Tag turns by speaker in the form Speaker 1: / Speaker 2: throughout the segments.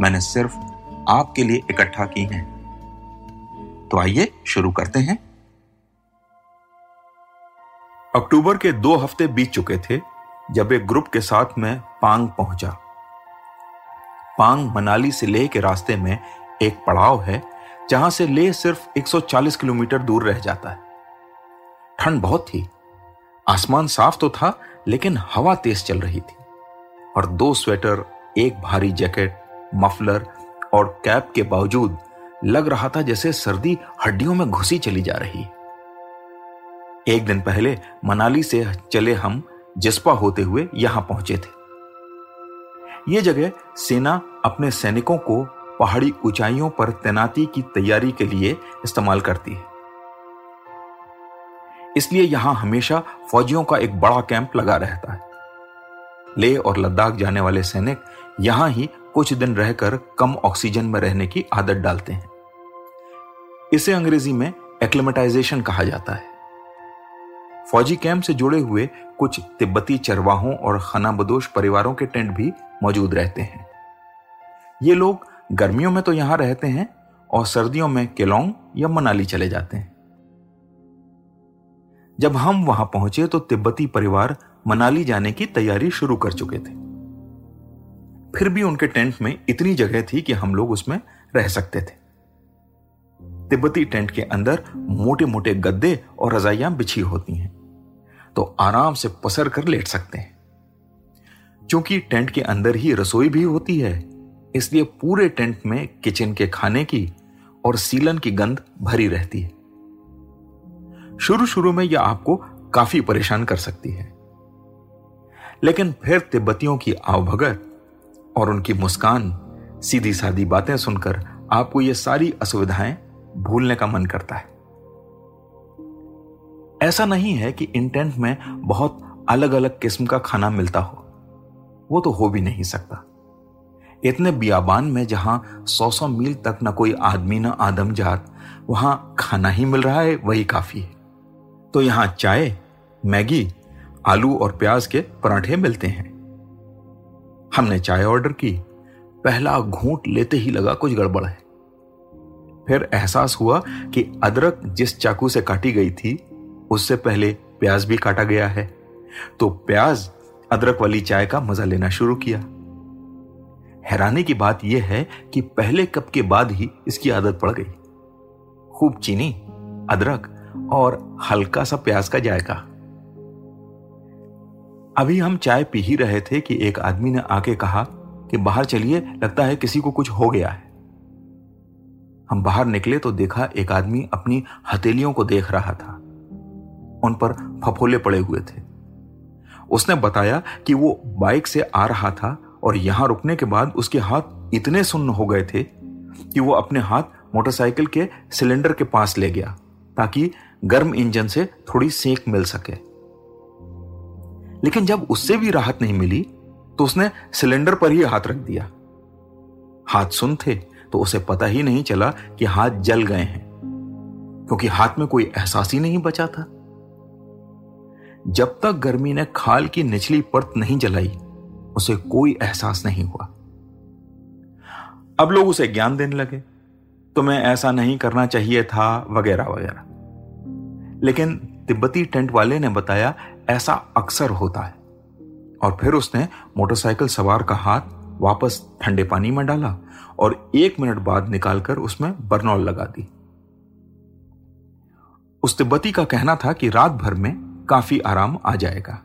Speaker 1: मैंने सिर्फ़ आपके लिए इकट्ठा की हैं। तो आइए शुरू करते हैं। अक्टूबर के दो हफ़्ते बीत चुके थे जब एक ग्रुप के साथ मैं पांग पहुँचा। पांग मनाली से लेह के रास्ते में एक पड़ाव है, जहाँ से लेह सिर्फ़ 140 किलोमीटर दूर रह जाता है। ठंड बहुत थी। आसमान साफ़ तो था, लेकिन हवा तेज चल रही थी। और दो स्वेटर, एक भारी जैकेट मफलर और कैप के बावजूद लग रहा था जैसे सर्दी हड्डियों में घुसी चली जा रही। एक दिन पहले मनाली से चले हम जिस्पा होते हुए यहाँ पहुँचे थे। यह जगह सेना अपने सैनिकों को पहाड़ी ऊंचाइयों पर तैनाती की तैयारी के लिए इस्तेमाल करती है। इसलिए यहाँ हमेशा फौजियों का एक बड़ा कैंप लगा रहता है। लेह और लद्दाख जाने वाले सैनिक यहाँ ही कुछ दिन रहकर कम ऑक्सीजन में रहने की आदत डालते हैं। इसे अंग्रेज़ी में एक्लेमेटाइजेशन कहा जाता है। फौजी कैंप से जुड़े हुए कुछ तिब्बती चरवाहों और खनाबदोश परिवारों के टेंट भी मौजूद रहते हैं। ये लोग गर्मियों में तो यहाँ रहते हैं और सर्दियों में केलोंग या मनाली चले जाते हैं। जब हम वहाँ पहुँचे तो तिब्बती परिवार मनाली जाने की तैयारी शुरू कर चुके थे। फिर भी उनके टेंट में इतनी जगह थी कि हम लोग उसमें रह सकते थे। तिब्बती टेंट के अंदर मोटे मोटे गद्दे और रजाइयाँ बिछी होती हैं तो आराम से पसर कर लेट सकते हैं। क्योंकि टेंट के अंदर ही रसोई भी होती है, इसलिए पूरे टेंट में किचन के खाने की और सीलन की गंध भरी रहती है। शुरू शुरू में यह आपको काफ़ी परेशान कर सकती है। लेकिन फिर तिब्बतियों की आवभगत और उनकी मुस्कान सीधी सादी बातें सुनकर आपको ये सारी असुविधाएँ भूलने का मन करता है। ऐसा नहीं है कि इन टेंट में बहुत अलग अलग किस्म का खाना मिलता हो। वो तो हो भी नहीं सकता। इतने बियाबान में जहाँ सौ सौ मील तक ना कोई आदमी ना आदम जात, वहाँ खाना ही मिल रहा है, वही काफ़ी है। तो यहाँ चाय, मैगी, आलू और प्याज के पराठे मिलते हैं। हमने चाय ऑर्डर की। पहला घूंट लेते ही लगा कुछ गड़बड़ है। फिर एहसास हुआ कि अदरक जिस चाकू से काटी गई थी, उससे पहले प्याज भी काटा गया है। तो प्याज अदरक वाली चाय का मज़ा लेना शुरू किया। हैरानी की बात यह है कि पहले कप के बाद ही इसकी आदत पड़ गई। खूब चीनी, अदरक और हल्का सा प्याज का जायका। अभी हम चाय पी ही रहे थे कि एक आदमी ने आके कहा कि बाहर चलिए, लगता है किसी को कुछ हो गया है। हम बाहर निकले तो देखा एक आदमी अपनी हथेलियों को देख रहा था। उन पर फफोले पड़े हुए थे। उसने बताया कि वो बाइक से आ रहा था और यहाँ रुकने के बाद उसके हाथ इतने सुन्न हो गए थे कि वो अपने हाथ मोटरसाइकिल के सिलेंडर के पास ले गया, ताकि गर्म इंजन से थोड़ी सेक मिल सके। लेकिन जब उससे भी राहत नहीं मिली तो उसने सिलेंडर पर ही हाथ रख दिया। हाथ सुन थे तो उसे पता ही नहीं चला कि हाथ जल गए हैं, क्योंकि हाथ में कोई एहसास ही नहीं बचा था। जब तक गर्मी ने खाल की निचली परत नहीं जलाई, उसे कोई एहसास नहीं हुआ। अब लोग उसे ज्ञान देने लगे, तुम्हें ऐसा नहीं करना चाहिए था, वगैरह वगैरह। लेकिन तिब्बती टेंट वाले ने बताया ऐसा अक्सर होता है। और फिर उसने मोटरसाइकिल सवार का हाथ वापस ठंडे पानी में डाला और एक मिनट बाद निकालकर उसमें बर्नौल लगा दी। उस तिब्बती का कहना था कि रात भर में काफ़ी आराम आ जाएगा।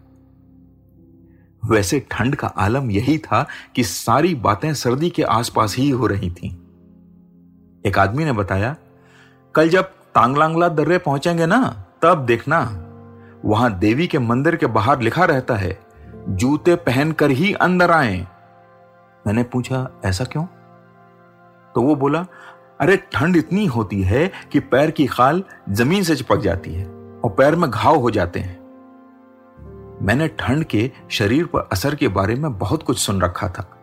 Speaker 1: वैसे ठंड का आलम यही था कि सारी बातें सर्दी के आसपास ही हो रही थीं। एक आदमी ने बताया, कल जब तांगलांगला दर्रे पहुँचेंगे ना, तब देखना वहाँ देवी के मंदिर के बाहर लिखा रहता है, जूते पहनकर ही अंदर आए। मैंने पूछा, ऐसा क्यों? तो वो बोला, अरे, ठंड इतनी होती है कि पैर की खाल ज़मीन से चिपक जाती है और पैर में घाव हो जाते हैं। मैंने ठंड के शरीर पर असर के बारे में बहुत कुछ सुन रखा था,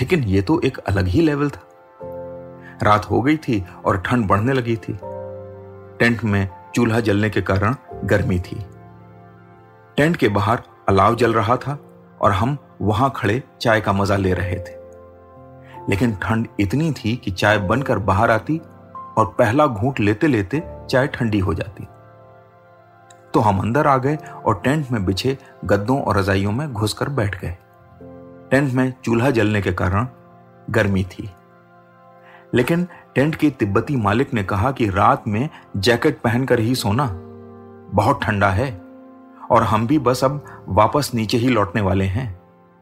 Speaker 1: लेकिन यह तो एक अलग ही लेवल था। रात हो गई थी और ठंड बढ़ने लगी थी। टेंट में चूल्हा जलने के कारण गर्मी थी। टेंट के बाहर अलाव जल रहा था और हम वहाँ खड़े चाय का मज़ा ले रहे थे। लेकिन ठंड इतनी थी कि चाय बनकर बाहर आती और पहला घूंट लेते लेते चाय ठंडी हो जाती। तो हम अंदर आ गए और टेंट में बिछे गद्दों और रजाइयों में घुसकर बैठ गए। टेंट में चूल्हा जलने के कारण गर्मी थी। लेकिन टेंट के तिब्बती मालिक ने कहा कि रात में जैकेट पहनकर ही सोना बहुत ठंडा है और हम भी बस अब वापस नीचे ही लौटने वाले हैं।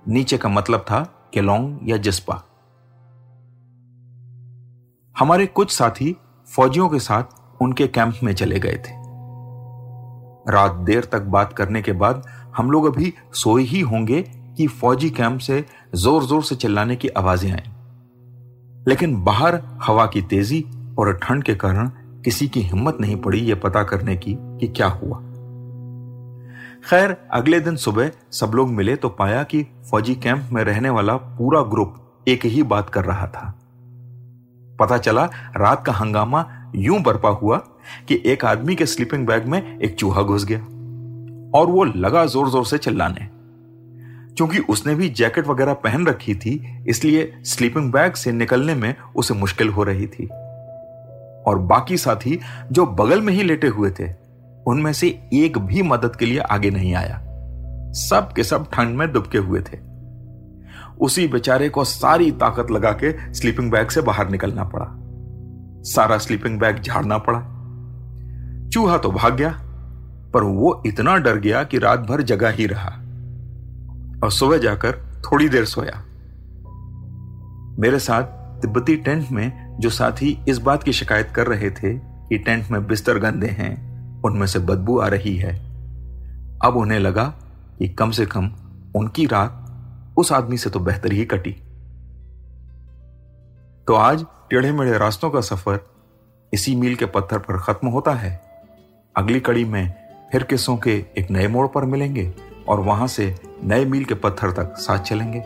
Speaker 1: नीचे का मतलब था केलोंग या जस्पा। हमारे कुछ साथी फौजियों के साथ उनके कैंप में चले गए थे। रात देर तक बात करने के बाद हम लोग अभी सोए ही होंगे कि फौजी कैंप से ज़ोर ज़ोर से चिल्लाने की आवाज़ें आई। लेकिन बाहर हवा की तेज़ी और ठंड के कारण किसी की हिम्मत नहीं पड़ी यह पता करने की कि क्या हुआ। खैर, अगले दिन सुबह सब लोग मिले तो पाया कि फौजी कैंप में रहने वाला पूरा ग्रुप एक ही बात कर रहा था। पता चला, रात का हंगामा यूँ बरपा हुआ कि एक आदमी के स्लीपिंग बैग में एक चूहा घुस गया और वो लगा ज़ोर ज़ोर से चिल्लाने। क्योंकि उसने भी जैकेट वगैरह पहन रखी थी, इसलिए स्लीपिंग बैग से निकलने में उसे मुश्किल हो रही थी। और बाकी साथी जो बगल में ही लेटे हुए थे, उनमें से एक भी मदद के लिए आगे नहीं आया। सब के सब ठंड में दुबके हुए थे। उसी बेचारे को सारी ताकत लगा के स्लीपिंग बैग से बाहर निकलना पड़ा। सारा स्लीपिंग बैग झाड़ना पड़ा। चूहा तो भाग गया, पर वो इतना डर गया कि रात भर जगा ही रहा। और सुबह जाकर थोड़ी देर सोया। मेरे साथ तिब्बती टेंट में जो साथी इस बात की शिकायत कर रहे थे कि टेंट में बिस्तर गंदे हैं, उनमें से बदबू आ रही है। अब उन्हें लगा कि कम से कम उनकी रात उस आदमी से तो बेहतर ही कटी। तो आज टेढ़े मेढ़े रास्तों का सफ़र इसी मील के पत्थर पर खत्म होता है। अगली कड़ी में फिर किस्सों के एक नए मोड़ पर मिलेंगे और वहाँ से नए मील के पत्थर तक साथ चलेंगे।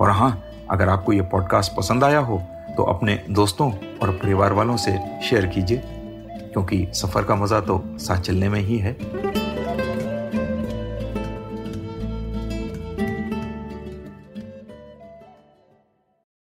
Speaker 1: और हाँ, अगर आपको यह पॉडकास्ट पसंद आया हो तो अपने दोस्तों और परिवार वालों से शेयर कीजिए, क्योंकि सफ़र का मज़ा तो साथ चलने में ही है।